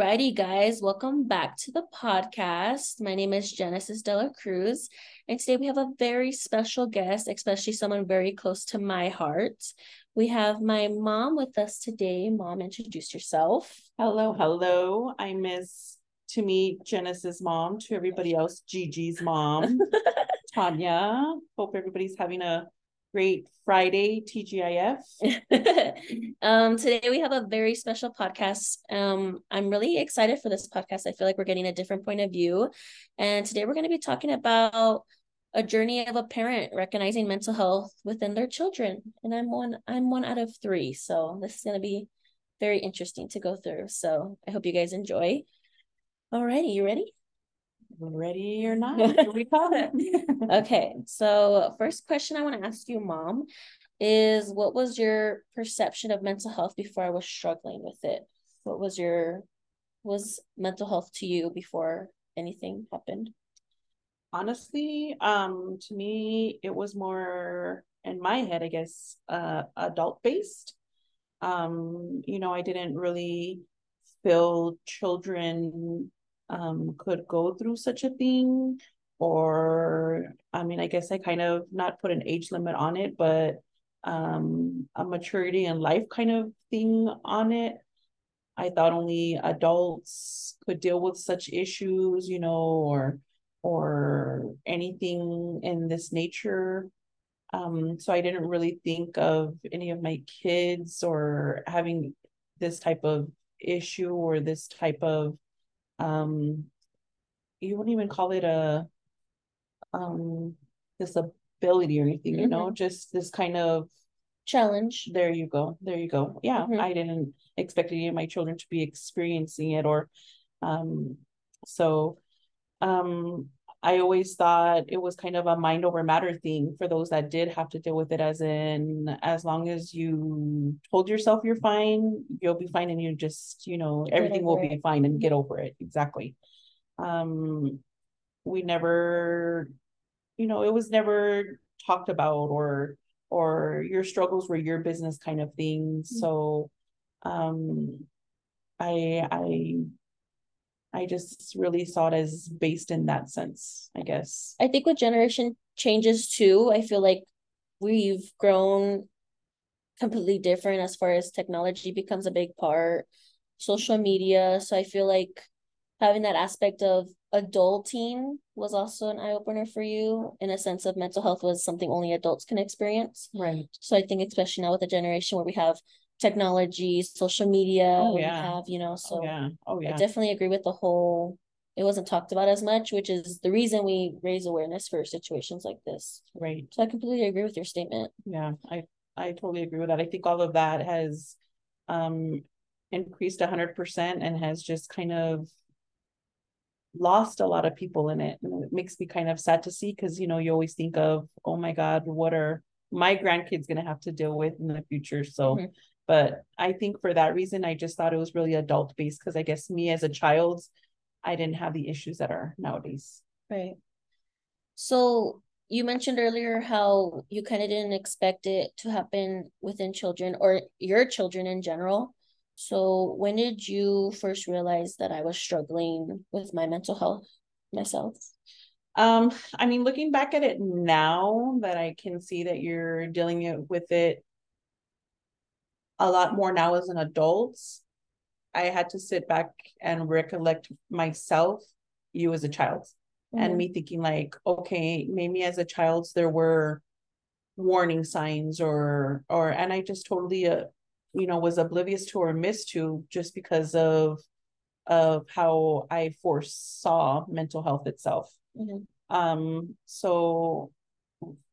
Alrighty, guys, welcome back to the podcast. My name is Genesis Dela Cruz, and today we have a very special guest, especially someone very close to my heart. We have my mom with us today. Mom, introduce yourself. Hello, hello. I miss to meet Genesis' mom, to everybody else, Gigi's mom, Tanya. Hope everybody's having a great Friday, TGIF. um, today we have a very special podcast. Um, I'm really excited for this podcast. I feel like we're getting a different point of view. And today we're going to be talking about a journey of a parent recognizing mental health within their children. And I'm one, I'm one out of three. So this is going to be very interesting to go through. So I hope you guys enjoy. Alrighty, you ready? Ready or not? Here we come. okay, so first question I want to ask you, mom, is what was your perception of mental health before I was struggling with it? What was your was mental health to you before anything happened? Honestly, um, to me, it was more in my head, I guess, uh, adult based. Um, you know, I didn't really feel children um, could go through such a thing? Or i mean i guess i kind of not put an age limit on it but um, a maturity in life kind of thing on it. I thought only adults could deal with such issues you know or or anything in this nature. Um, so i didn't really think of any of my kids or having this type of issue or this type of um you wouldn't even call it a um disability or anything mm-hmm. you know mm-hmm. just this kind of challenge there you go there you go yeah mm-hmm. i didn't expect any of my children to be experiencing it or um so um i always thought it was kind of a mind over matter thing for those that did have to deal with it as in as long as you told yourself you're fine you'll be fine and you just you know everything will be fine and get over it. Exactly. Um we never you know it was never talked about or or your struggles were your business kind of thing. Mm-hmm. so um i i i just really saw it as based in that sense i guess i think with generation changes too i feel like we've grown completely different as far as technology becomes a big part social media so i feel like having that aspect of adulting was also an eye opener for you in a sense of mental health was something only adults can experience. Right. So I think especially now with the generation where we have technology, social media, oh, yeah. we have, you know, so oh, yeah. Oh, yeah. I definitely agree with the whole it wasn't talked about as much, which is the reason we raise awareness for situations like this. Right. So I completely agree with your statement. Yeah, I I totally agree with that. I think all of that has um increased a hundred percent and has just kind of lost a lot of people in it. And it makes me kind of sad to see because, you know, you always think of, oh my God, what are my grandkids going to have to deal with in the future? So, mm-hmm. But I think for that reason, I just thought it was really adult based because I guess me as a child, I didn't have the issues that are nowadays. Right. So you mentioned earlier how you kind of didn't expect it to happen within children or your children in general. So when did you first realize that I was struggling with my mental health myself? Um, I mean, looking back at it now that I can see that you're dealing with it a lot more now as an adult, I had to sit back and recollect myself, you as a child, mm-hmm. and me thinking like, okay, maybe as a child there were warning signs or or and I just totally uh, you know was oblivious to or missed to just because of of how I foresaw mental health itself. Mm-hmm. Um, so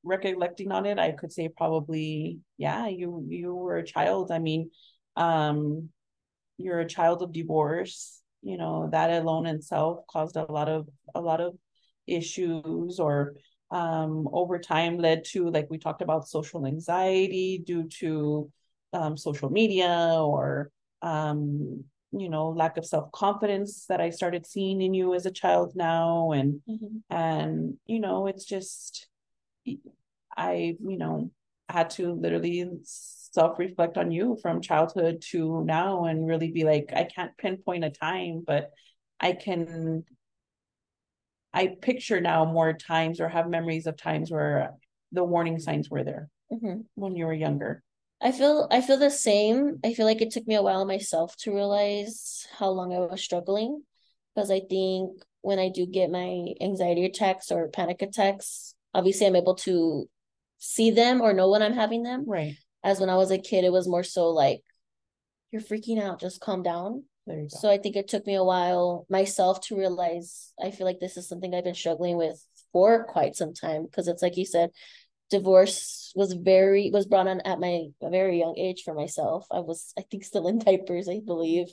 recollecting on it, I could say probably, yeah, you you were a child. I mean, um, you're a child of divorce. You know that alone in itself caused a lot of a lot of issues, or um, over time led to like we talked about social anxiety due to um, social media or um, you know lack of self-confidence that i started seeing in you as a child now and mm-hmm. and you know it's just i you know had to literally self reflect on you from childhood to now and really be like, I can't pinpoint a time, but I can I picture now more times or have memories of times where the warning signs were there Mm-hmm. when you were younger. I feel I feel the same. I feel like it took me a while myself to realize how long I was struggling because I think when I do get my anxiety attacks or panic attacks, obviously I'm able to see them or know when I'm having them. Right. As when I was a kid, it was more so like you're freaking out, just calm down. There you go. So I think it took me a while myself to realize I feel like this is something I've been struggling with for quite some time because it's like you said, divorce was very was brought on at my a very young age for myself. I was I think still in diapers, I believe.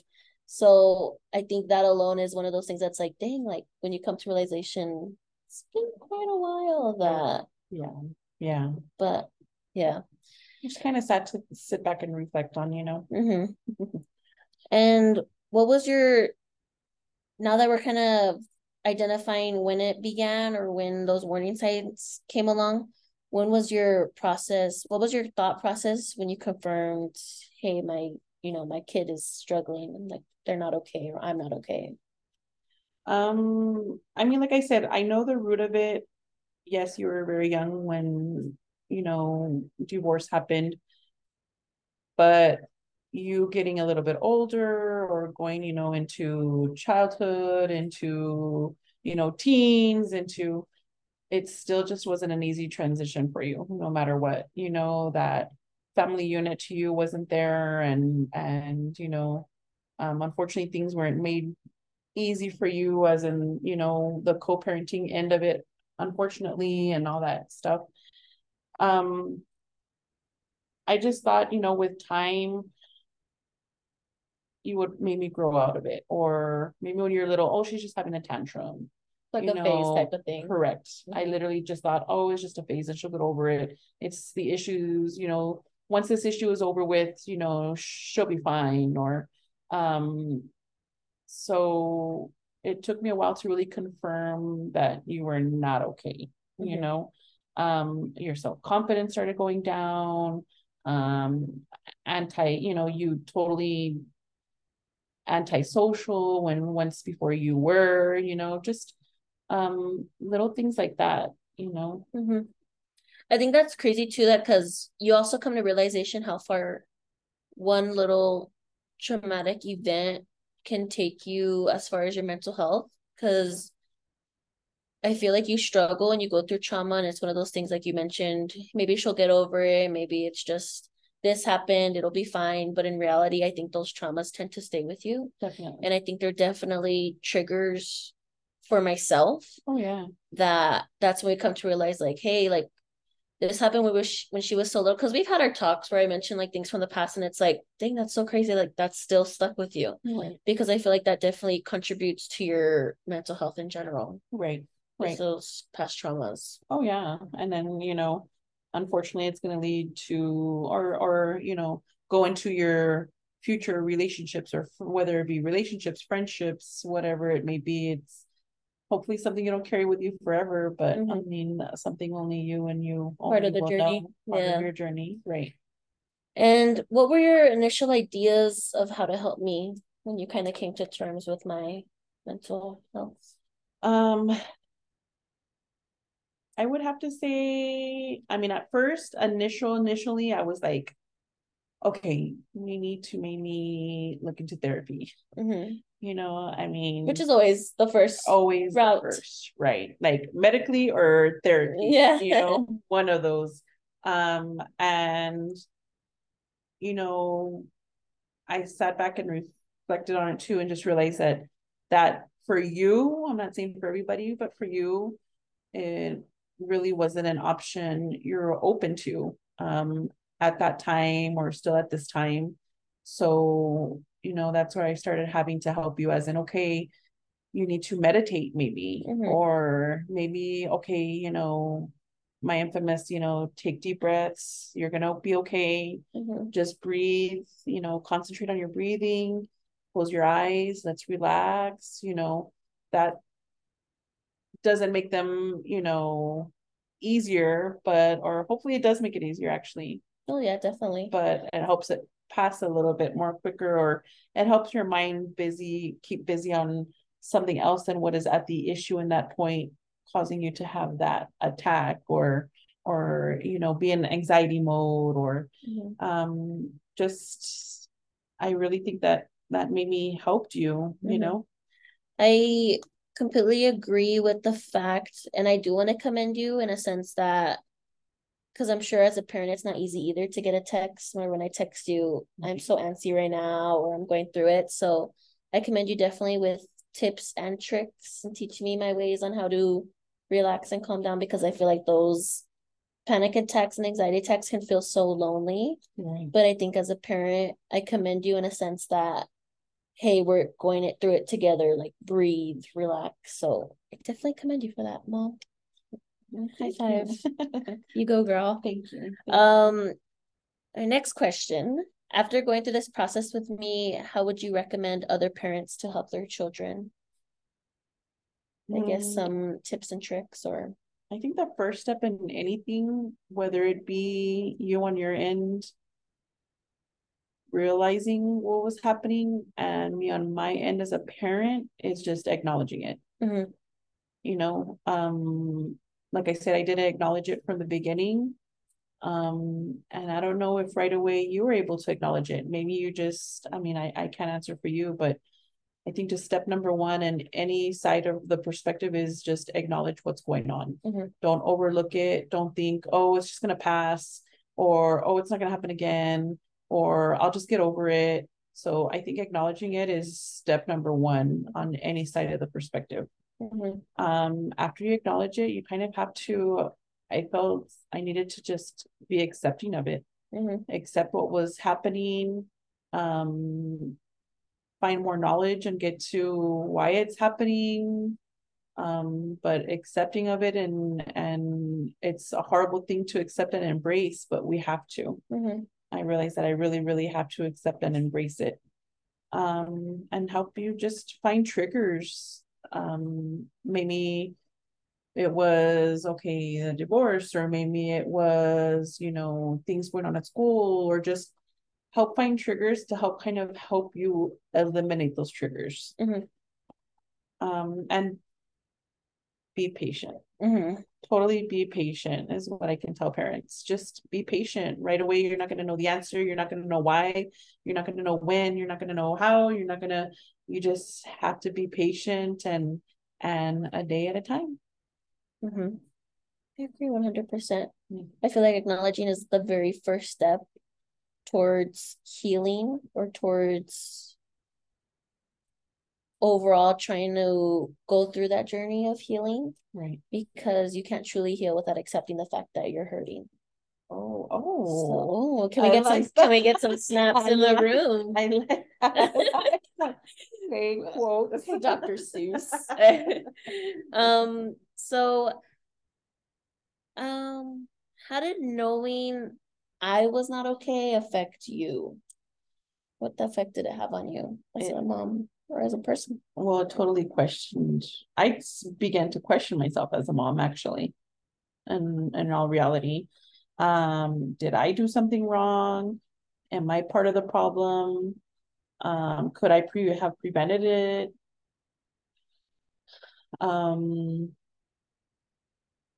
So I think that alone is one of those things that's like, dang, like when you come to realization, it's been quite a while that. yeah. Yeah. But yeah. Just kind of sad to sit back and reflect on, you know. Mm-hmm. and what was your now that we're kind of identifying when it began or when those warning signs came along, when was your process? What was your thought process when you confirmed, hey, my, you know, my kid is struggling and like they're not okay or I'm not okay? Um, I mean, like I said, I know the root of it. Yes, you were very young when, you know, divorce happened. But you getting a little bit older or going, you know, into childhood, into, you know, teens, into it still just wasn't an easy transition for you, no matter what. You know, that family unit to you wasn't there and and you know, um unfortunately things weren't made easy for you as in, you know, the co-parenting end of it, unfortunately, and all that stuff. Um I just thought, you know, with time, you would maybe grow out of it. Or maybe when you're little, oh, she's just having a tantrum. Like You a phase know, type of thing. Correct. I Mhm. literally just thought, oh, it's just a phase and she'll get over it. It's the issues, you know, once this issue is over with, you know, she'll be fine. Or, um, so it took me a while to really confirm that you were not okay, you know? Um, your self-confidence started going down, um, anti, you know, you totally antisocial when once before you were, you know, just um little things like that, you know. hmm I think that's crazy too, that because you also come to realization how far one little traumatic event can take you as far as your mental health. Because I feel like you struggle and you go through trauma, and it's one of those things like you mentioned. Maybe she'll get over it. Maybe it's just this happened, it'll be fine. But in reality, I think those traumas tend to stay with you. Definitely. And I think they're definitely triggers for myself Oh yeah. that that's when we come to realize like hey like this happened when we was when she was so little because we've had our talks where I mentioned like things from the past and it's like dang that's so crazy like that's still stuck with you oh, Right. because I feel like that definitely contributes to your mental health in general Right. Right. those past traumas Oh yeah. And then, you know, unfortunately it's gonna lead to or or, you know, go into your future relationships or f- whether it be relationships, friendships, whatever it may be, it's hopefully something you don't carry with you forever, but I Mhm. mean something only you and you Part of the journey. part Yeah. of your journey. Right. and what were your initial ideas of how to help me when you kind of came to terms with my mental health Um, I would have to say, I mean, at first, initial, initially, I was like, okay, we need to maybe look into therapy. Mhm. You know, I mean, which is always the first always route. first, right? Like medically or therapy. Yeah. You know, one of those. Um, and you know, I sat back and reflected on it too and just realized that that for you, I'm not saying for everybody, but for you, it really wasn't an option you're open to um at that time or still at this time. So, you know, that's where I started having to help you as in, okay, you need to meditate maybe, Mhm. or maybe, okay, you know, my infamous, you know, take deep breaths, you're gonna be okay Mhm. just breathe, you know, concentrate on your breathing, close your eyes, let's relax, you know, that doesn't make them, you know, easier, but or hopefully it does make it easier actually. Oh yeah, definitely. But it helps it pass a little bit more quicker or it helps your mind busy, keep busy on something else than what is at the issue in that point, causing you to have that attack or or you know be in anxiety mode or mm-hmm. um just i really think that that maybe helped you mm-hmm. you know i completely agree with the fact and i do want to commend you in a sense that because i'm sure as a parent it's not easy either to get a text or when i text you i'm so antsy right now or i'm going through it so i commend you definitely with tips and tricks and teach me my ways on how to relax and calm down because I feel like those panic attacks and anxiety attacks can feel so lonely. Right. But I think as a parent, I commend you in a sense that, hey, we're going it through it together, like breathe, relax. So I definitely commend you for that, mom. High five. you go, girl. Thank you. Um our next question. After going through this process with me, how would you recommend other parents to help their children? I guess some tips and tricks or I think the first step in anything, whether it be you on your end realizing what was happening and me on my end as a parent is just acknowledging it. Mm-hmm. You know, um, like I said, I didn't acknowledge it from the beginning. Um, and I don't know if right away you were able to acknowledge it. Maybe you just, I mean, I, I can't answer for you, but I think just step number one and any side of the perspective is just acknowledge what's going on. Mm-hmm. Don't overlook it. Don't think, oh, it's just going to pass or, oh, it's not going to happen again or I'll just get over it. So I think acknowledging it is step number one on any side of the perspective. Mm-hmm. Um, after you acknowledge it, you kind of have to, I felt I needed to just be accepting of it, mm-hmm. accept what was happening, um, find more knowledge and get to why it's happening um but accepting of it and and it's a horrible thing to accept and embrace but we have to mm-hmm. i realize that i really really have to accept and embrace it um and help you just find triggers um maybe it was okay a divorce or maybe it was you know things going on at school or just help find triggers to help kind of help you eliminate those triggers. Mm-hmm. Um, and be patient. Mm-hmm. Totally be patient is what I can tell parents. Just be patient. Right away, you're not going to know the answer. You're not going to know why. You're not going to know when. You're not going to know how. You're not going to. You just have to be patient and and a day at a time. Mm-hmm. I agree one hundred percent. I feel like acknowledging is the very first step towards healing or towards overall trying to go through that journey of healing. Right. Because you can't truly heal without accepting the fact that you're hurting. Oh, oh. So, can we I get like some that. can we get some snaps I in like, the room? I like that. okay, quote. That's Dr. Seuss. um, so um how did knowing I was not okay affect you? What effect did it have on you as a mom or as a person? Well, it totally questioned. I began to question myself as a mom, actually, and in all reality. Um, did I do something wrong? Am I part of the problem? Um, could I pre- have prevented it? Um,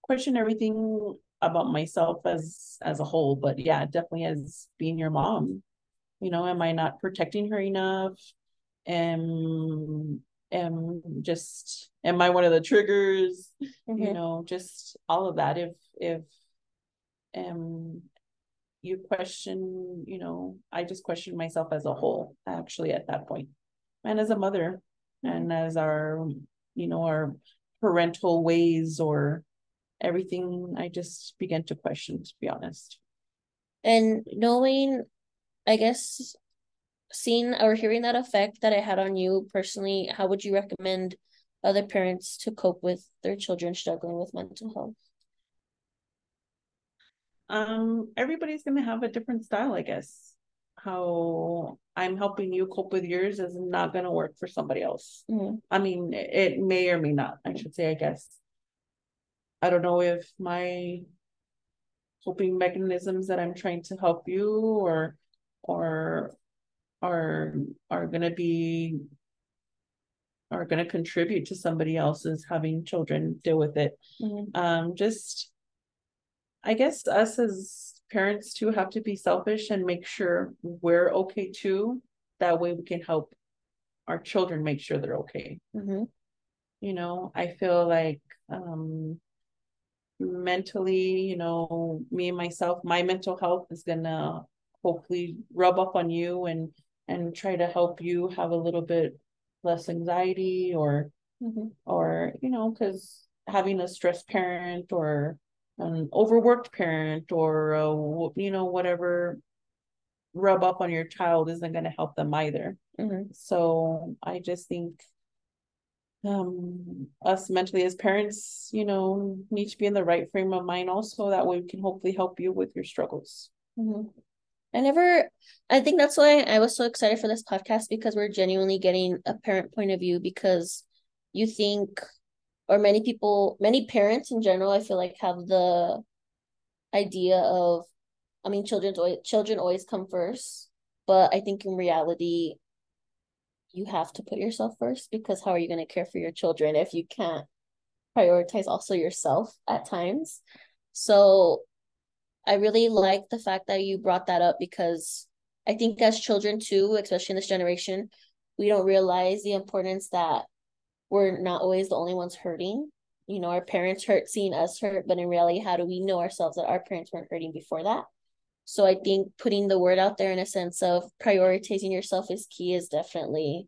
question everything about myself as as a whole but yeah definitely as being your mom you know am i not protecting her enough am am just am i one of the triggers mm-hmm. you know just all of that if if um you question you know i just question myself as a whole actually at that point and as a mother mm-hmm. and as our you know our parental ways or everything I just began to question, to be honest. And knowing, I guess, seeing or hearing that effect that it had on you personally, how would you recommend other parents to cope with their children struggling with mental health? Um, everybody's gonna have a different style, I guess. How I'm helping you cope with yours is not gonna work for somebody else. Mm-hmm. I mean, it may or may not, I should say, I guess. I don't know if my coping mechanisms that I'm trying to help you or or are are gonna be are gonna contribute to somebody else's having children deal with it. Mhm. Um, just I guess us as parents too have to be selfish and make sure we're okay too. That way we can help our children make sure they're okay. Mhm. You know, I feel like um mentally, you know, me and myself, my mental health is gonna hopefully rub up on you and and try to help you have a little bit less anxiety or Mhm. or you know, because having a stressed parent or an overworked parent or wh- you know whatever rub up on your child isn't going to help them either. Mhm. So I just think um us mentally as parents, you know, need to be in the right frame of mind also that way we can hopefully help you with your struggles. Mhm. I never, I think that's why I was so excited for this podcast because we're genuinely getting a parent point of view because you think, or many people, many parents in general, I feel like have the idea of, I mean, children's always, children always come first, but I think in reality, you have to put yourself first because how are you going to care for your children if you can't prioritize also yourself at times? So I really like the fact that you brought that up because I think as children too, especially in this generation, we don't realize the importance that we're not always the only ones hurting. You know, our parents hurt seeing us hurt, but in reality, how do we know ourselves that our parents weren't hurting before that? So I think putting the word out there in a sense of prioritizing yourself is key is definitely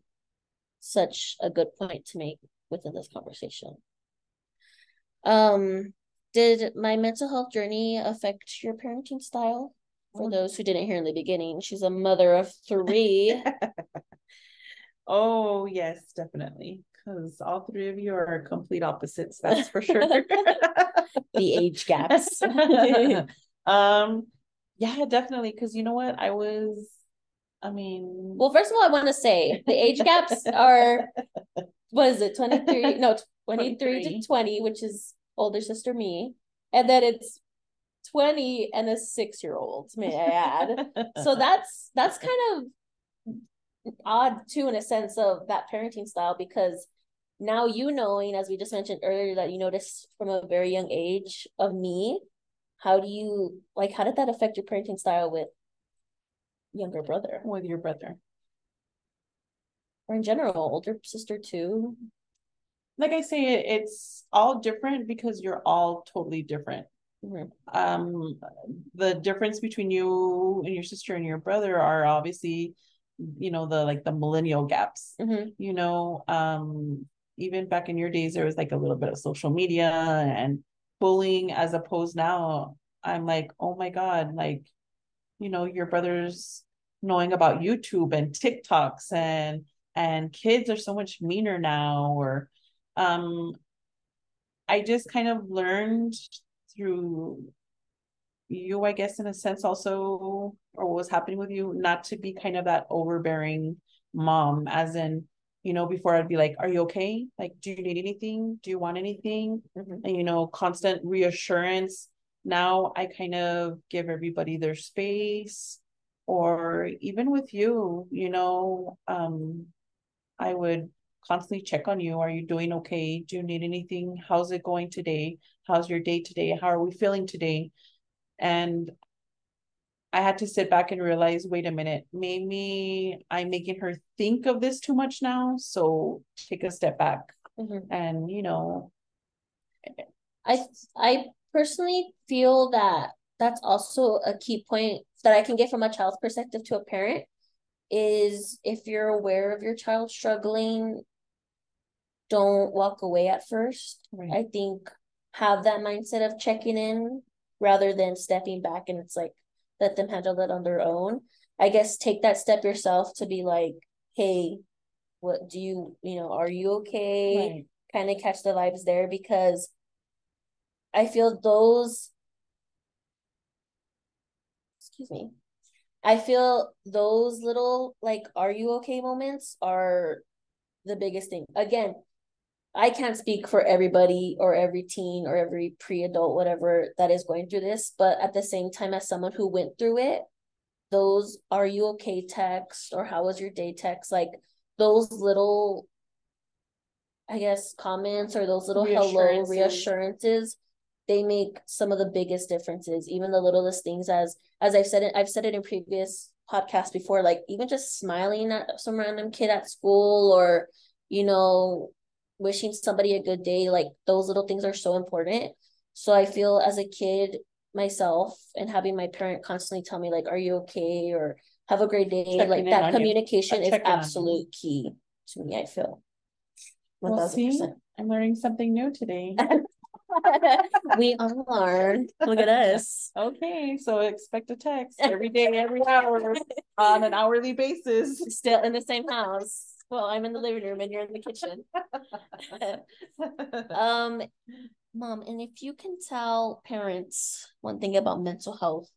such a good point to make within this conversation. Um, did my mental health journey affect your parenting style? For Oh. those who didn't hear in the beginning, she's a mother of three. oh, yes, definitely. Because all three of you are complete opposites, that's for sure. the age gaps. um, yeah, definitely. Because you know what? I was, I mean, well, first of all, I want to say the age gaps are what is it, 23? No, 23, 23. to 20, which is older sister me. And then it's 20 and a six year old, may I add. so that's that's kind of odd too in a sense of that parenting style because now you knowing as we just mentioned earlier that you noticed from a very young age of me how do you like how did that affect your parenting style with younger brother with your brother. or in general older sister too Like I say, it, it's all different because you're all totally different. Mhm. Um, the difference between you and your sister and your brother are obviously, you know, the like the millennial gaps. Mhm. You know, um, even back in your days, there was like a little bit of social media and bullying, as opposed now, I'm like, oh my God, like, you know, your brother's knowing about YouTube and TikToks and and kids are so much meaner now, or um I just kind of learned through you, I guess, in a sense, also, or what was happening with you, not to be kind of that overbearing mom, as in, you know, before I'd be like, Are you okay? Like, do you need anything? Do you want anything? Mhm. And, you know, constant reassurance. Now I kind of give everybody their space, or even with you, you know, um, I would constantly check on you. Are you doing okay? Do you need anything? How's it going today? How's your day today? How are we feeling today? And I had to sit back and realize, wait a minute, maybe I'm making her think of this too much now. So take a step back Mhm. and, you know, I I personally feel that that's also a key point that I can get from a child's perspective to a parent is if you're aware of your child struggling, don't walk away at first. Right. I think have that mindset of checking in rather than stepping back and it's like let them handle that on their own. I guess take that step yourself to be like, hey, what do you, you know, are you okay? right. kind of catch the vibes there because I feel those excuse me. I feel those little like are you okay moments are the biggest thing. Again, I can't speak for everybody or every teen or every pre-adult, whatever that is going through this, but at the same time, as someone who went through it, those are you okay text or how was your day text, like those little I guess comments or those little hello Reassurances. reassurances, they make some of the biggest differences. Even the littlest things as as I've said it, I've said it in previous podcasts before, like even just smiling at some random kid at school or, you know, wishing somebody a good day, like those little things are so important. So I feel as a kid myself and having my parent constantly tell me like, are you okay? Or have a great day. Checking like that communication is check-in on you. absolute key to me, I feel. One Well, thousand see, percent. I'm learning something new today. we all learn. Look at us. Okay, so expect a text every day, every hour, on an hourly basis. Still in the same house. Well, I'm in the living room and you're in the kitchen. um, mom, and if you can tell parents one thing about mental health,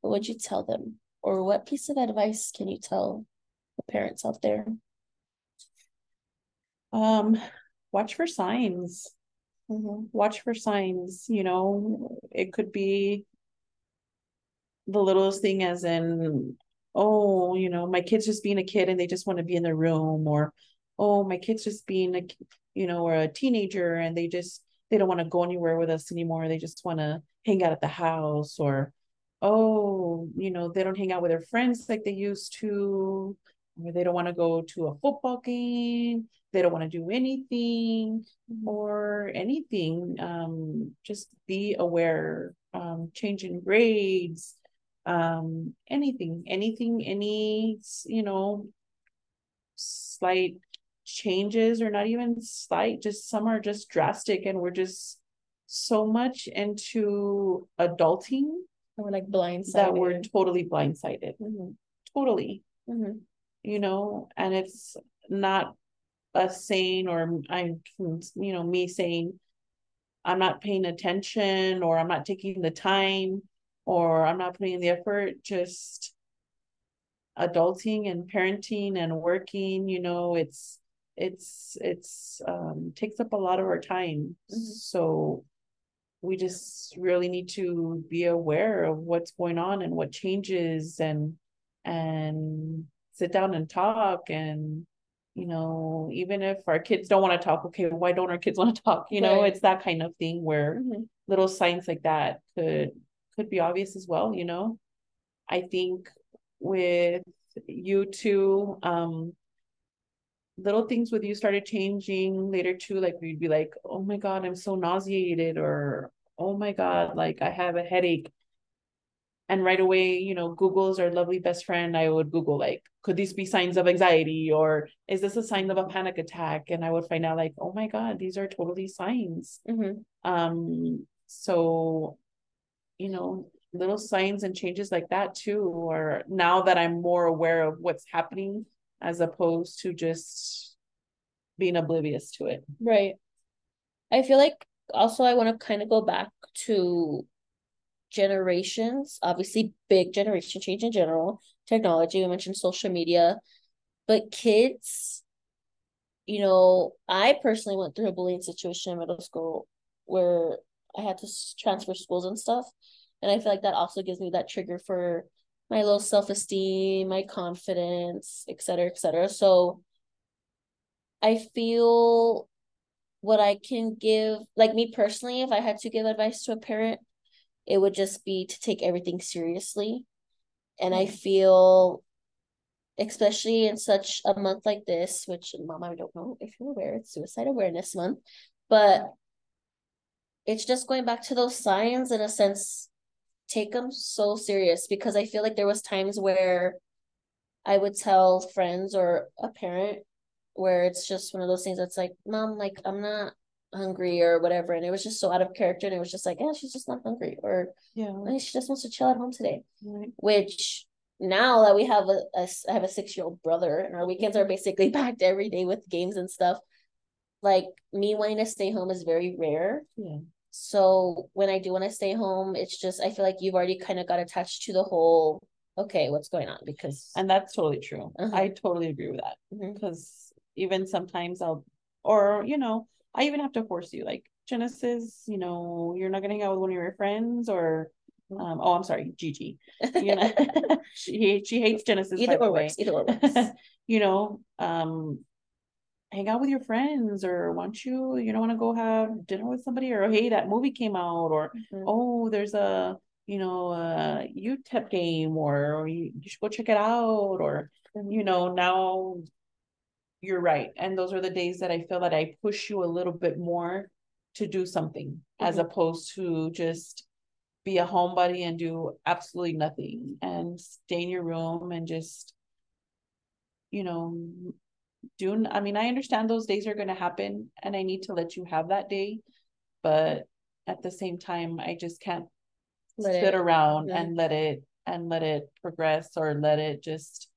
what would you tell them? Or what piece of advice can you tell the parents out there? Um, watch for signs. Mhm. watch for signs, you know, it could be the littlest thing as in, oh, you know, my kid's just being a kid and they just want to be in their room, or oh, my kid's just being a, you know, or a teenager and they just they don't want to go anywhere with us anymore. They just want to hang out at the house, or oh, you know, they don't hang out with their friends like they used to, or they don't want to go to a football game, they don't want to do anything or anything. Um just be aware um change in grades um anything anything any you know slight changes or not even slight just some are just drastic and we're just so much into adulting and we're like blindsided. that we're totally blindsided Mhm, totally mhm. you know and it's not us saying or i'm you know me saying i'm not paying attention or i'm not taking the time or i'm not putting in the effort just adulting and parenting and working you know it's it's it's um takes up a lot of our time Mhm. so we just really need to be aware of what's going on and what changes and and sit down and talk and you know even if our kids don't want to talk okay why don't our kids want to talk you know Right. it's that kind of thing where Mhm. little signs like that could could be obvious as well you know? I think with you two um little things with you started changing later too like we'd be like oh my god i'm so nauseated or oh my god like i have a headache. And right away you know google's our lovely best friend i would google like could these be signs of anxiety? Or is this a sign of a panic attack? And i would find out like oh my god these are totally signs. Mhm. um so you know little signs and changes like that too or now that i'm more aware of what's happening as opposed to just being oblivious to it Right. I feel like also I want to kind of go back to generations. Obviously, big generation change in general. Technology, we mentioned social media, but kids, you know, I personally went through a bullying situation in middle school where I had to transfer schools and stuff. And I feel like that also gives me that trigger for my low self-esteem, my confidence, et cetera, et cetera. So I feel what I can give, like me personally, if I had to give advice to a parent, it would just be to take everything seriously. And I mm-hmm. feel, especially in such a month like this, which, Mom, I don't know if you're aware, it's Suicide Awareness Month, but it's just going back to those signs in a sense, take them so serious because I feel like there was times where I would tell friends or a parent where it's just one of those things that's like, Mom, like I'm not hungry or whatever. And it was just so out of character. And it was just like, yeah, she's just not hungry. Or yeah "Eh, she just wants to chill at home today. right. Which now that we have a, a I have a six year old brother and our weekends are basically packed every day with games and stuff. Like me wanting to stay home is very rare. yeah So when I do want to stay home, it's just I feel like you've already kind of got attached to the whole okay, what's going on? Because and that's totally true. Uh-huh. i totally agree with that. Because even sometimes i'll or you know i even have to force you like genesis you know you're not gonna hang out with one of your friends or um oh i'm sorry gigi. You know she she hates genesis either or works either or works. You know um hang out with your friends or want you you don't want to go have dinner with somebody or hey that movie came out or mm-hmm. oh there's a you know a utep game or, or you, you should go check it out or mm-hmm. you know now you're right and those are the days that i feel that i push you a little bit more to do something mm-hmm. as opposed to just be a homebody and do absolutely nothing and stay in your room and just you know do i mean i understand those days are going to happen and i need to let you have that day but at the same time i just can't let sit it, around yeah. and let it and let it progress or let it just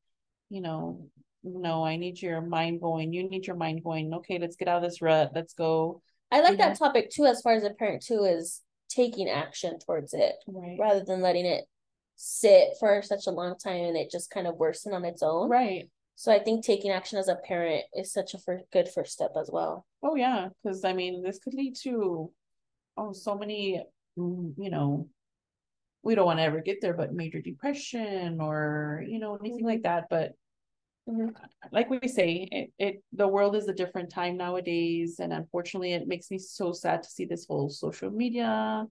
you know no i need your mind going you need your mind going okay let's get out of this rut let's go i like that know? topic too as far as a parent too is taking action towards it right. rather than letting it sit for such a long time and it just kind of worsen on its own right so I think taking action as a parent is such a for, good first step as well. Oh yeah, because I mean this could lead to oh so many mm, you know we don't want to ever get there, but major depression or you know anything mm-hmm. like that. But mm-hmm. like we say, it, it the world is a different time nowadays, and unfortunately, it makes me so sad to see this whole social media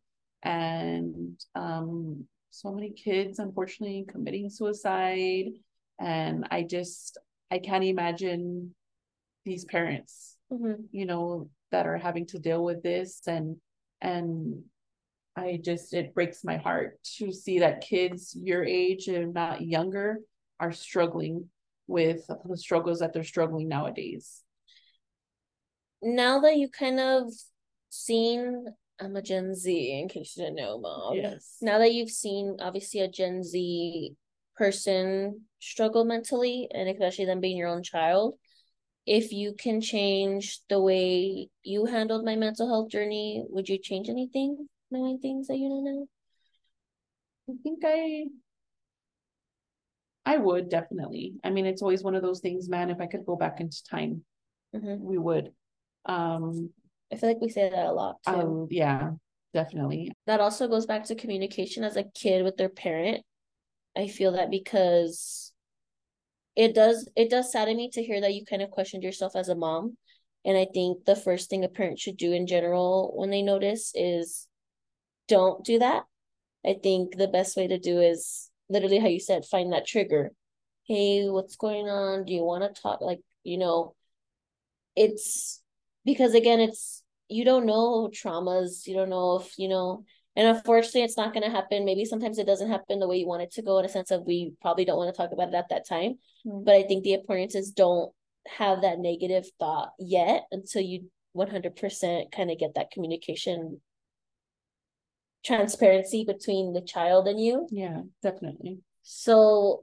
and um so many kids unfortunately committing suicide and i just i can't imagine these parents mm-hmm. you know that are having to deal with this and and i just it breaks my heart to see that kids your age and not younger are struggling with the struggles that they're struggling nowadays now that you kind of seen I'm a Gen Z, in case you didn't know, Mom. Yes. Now that you've seen, obviously, a Gen Z person struggle mentally and especially them being your own child if you can change the way you handled my mental health journey would you change anything? Knowing things that you don't know? Now i think i i would definitely. I mean it's always one of those things man if i could go back into time mm-hmm. we would. Um i feel like we say that a lot too. Um, yeah definitely. That also goes back to communication as a kid with their parent I feel that because it does it does sadden me to hear that you kind of questioned yourself as a mom. And I think the first thing a parent should do in general when they notice is don't do that. I think the best way to do is literally how you said, find that trigger. Hey, what's going on? Do you want to talk? Like, you know, it's because again, it's you don't know traumas. You don't know if, you know, and unfortunately, it's not going to happen. Maybe sometimes it doesn't happen the way you want it to go in a sense of we probably don't want to talk about it at that time. Mm-hmm. But I think the importance is don't have that negative thought yet until you 100% kind of get that communication transparency between the child and you. Yeah, definitely. So,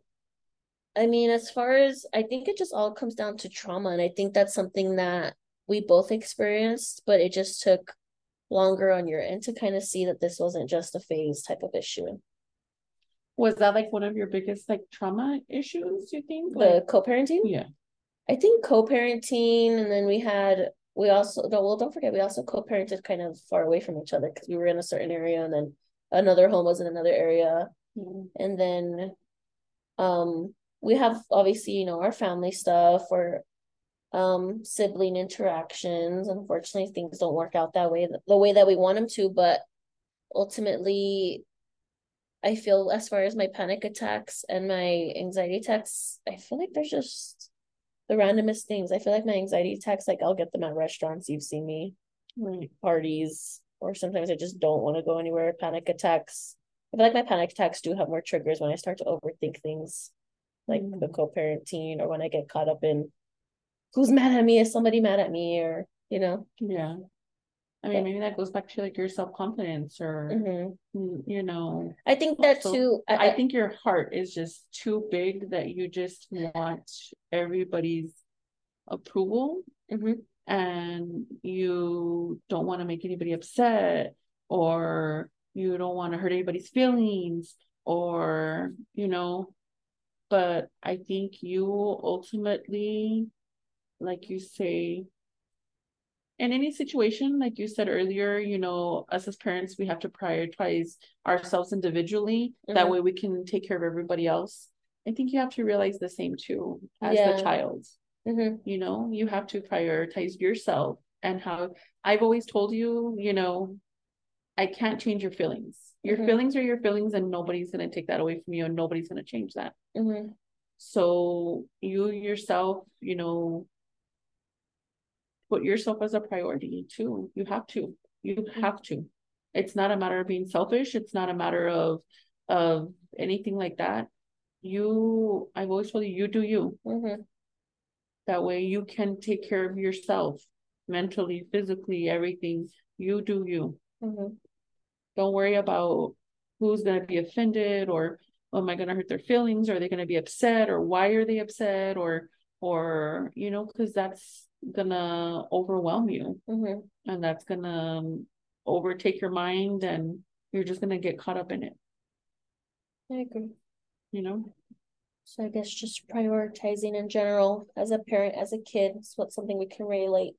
I mean, as far as I think it just all comes down to trauma. And I think that's something that we both experienced, but it just took longer on your end to kind of see that this wasn't just a phase type of issue. Was that like one of your biggest like trauma issues, you think? The like, co-parenting? Yeah. I think co-parenting and then we had we also no well don't forget we also co-parented kind of far away from each other because we were in a certain area and then another home was in another area. Mm-hmm. And then um we have obviously, you know, our family stuff or um sibling interactions unfortunately things don't work out that way the way that we want them to but ultimately i feel as far as my panic attacks and my anxiety attacks i feel like there's just the randomest things i feel like my anxiety attacks like i'll get them at restaurants you've seen me right. parties or sometimes i just don't want to go anywhere panic attacks i feel like my panic attacks do have more triggers when i start to overthink things like mm. the co-parenting or when i get caught up in who's mad at me? Is somebody mad at me? Or, you know? Yeah. I mean, maybe that goes back to like your self confidence or, mm-hmm. you know. I think that too. I, I, think your heart is just too big that you just want everybody's approval mm-hmm. and you don't want to make anybody upset or you don't want to hurt anybody's feelings or, you know. But I think you ultimately like you say, in any situation, like you said earlier, you know, us as parents, we have to prioritize ourselves individually. That Mhm. way we can take care of everybody else. I think you have to realize the same too as Yeah. the child. Mhm. You know, you have to prioritize yourself and how I've always told you, you know, I can't change your feelings. Your Mhm. feelings are your feelings, and nobody's gonna take that away from you, and nobody's gonna change that. Mhm. So you yourself, you know, put yourself as a priority too. You have to. You have to. It's not a matter of being selfish. It's not a matter of of anything like that. You, I've always told you, you do you. Mhm. That way you can take care of yourself mentally, physically, everything. You do you. Mhm. Don't worry about who's gonna be offended or oh, am I gonna hurt their feelings? Are they gonna be upset or why are they upset or or you know, because that's gonna overwhelm you Mhm. and that's gonna um, overtake your mind and you're just gonna get caught up in it, I agree. you know? So I guess just prioritizing in general as a parent, as a kid, is what something we can relate.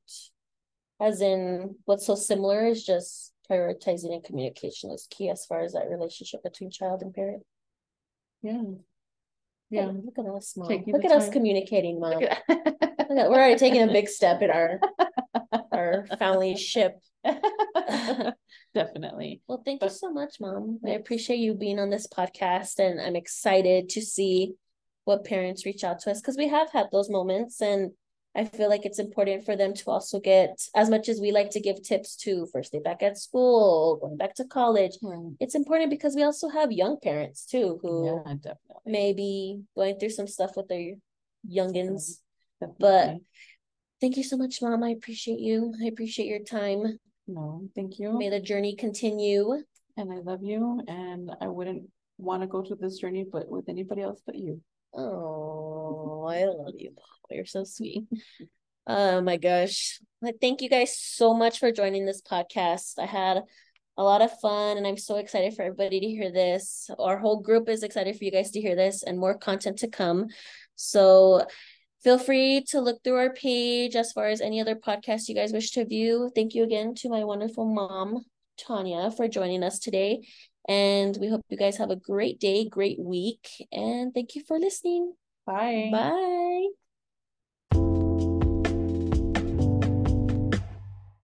As in, what's so similar is just prioritizing and communication is key as far as that relationship between child and parent. Yeah. Yeah. Look at us, mom. Look at us communicating, mom. Look Look at- at- We're already taking a big step in our our family ship. Definitely. Well, thank you so much, Mom. I appreciate you being on this podcast, and I'm excited to see what parents reach out to us because we have had those moments, and I feel like it's important for them to also get as much as we like to give tips to first day back at school, going back to college. It's important because we also have young parents too who Yeah, may be going through some stuff with their youngins. But thank you so much, Mom. I appreciate you. I appreciate your time. No, thank you. May the journey continue. And I love you and I wouldn't want to go through this journey but with anybody else but you. Oh, I love you. You're so sweet. Oh my gosh. Thank you guys so much for joining this podcast. I had a lot of fun and I'm so excited for everybody to hear this. Our whole group is excited for you guys to hear this and more content to come. So feel free to look through our page as far as any other podcasts you guys wish to view. Thank you again to my wonderful mom, Tanya, for joining us today. And we hope you guys have a great day, great week. And thank you for listening. Bye. Bye.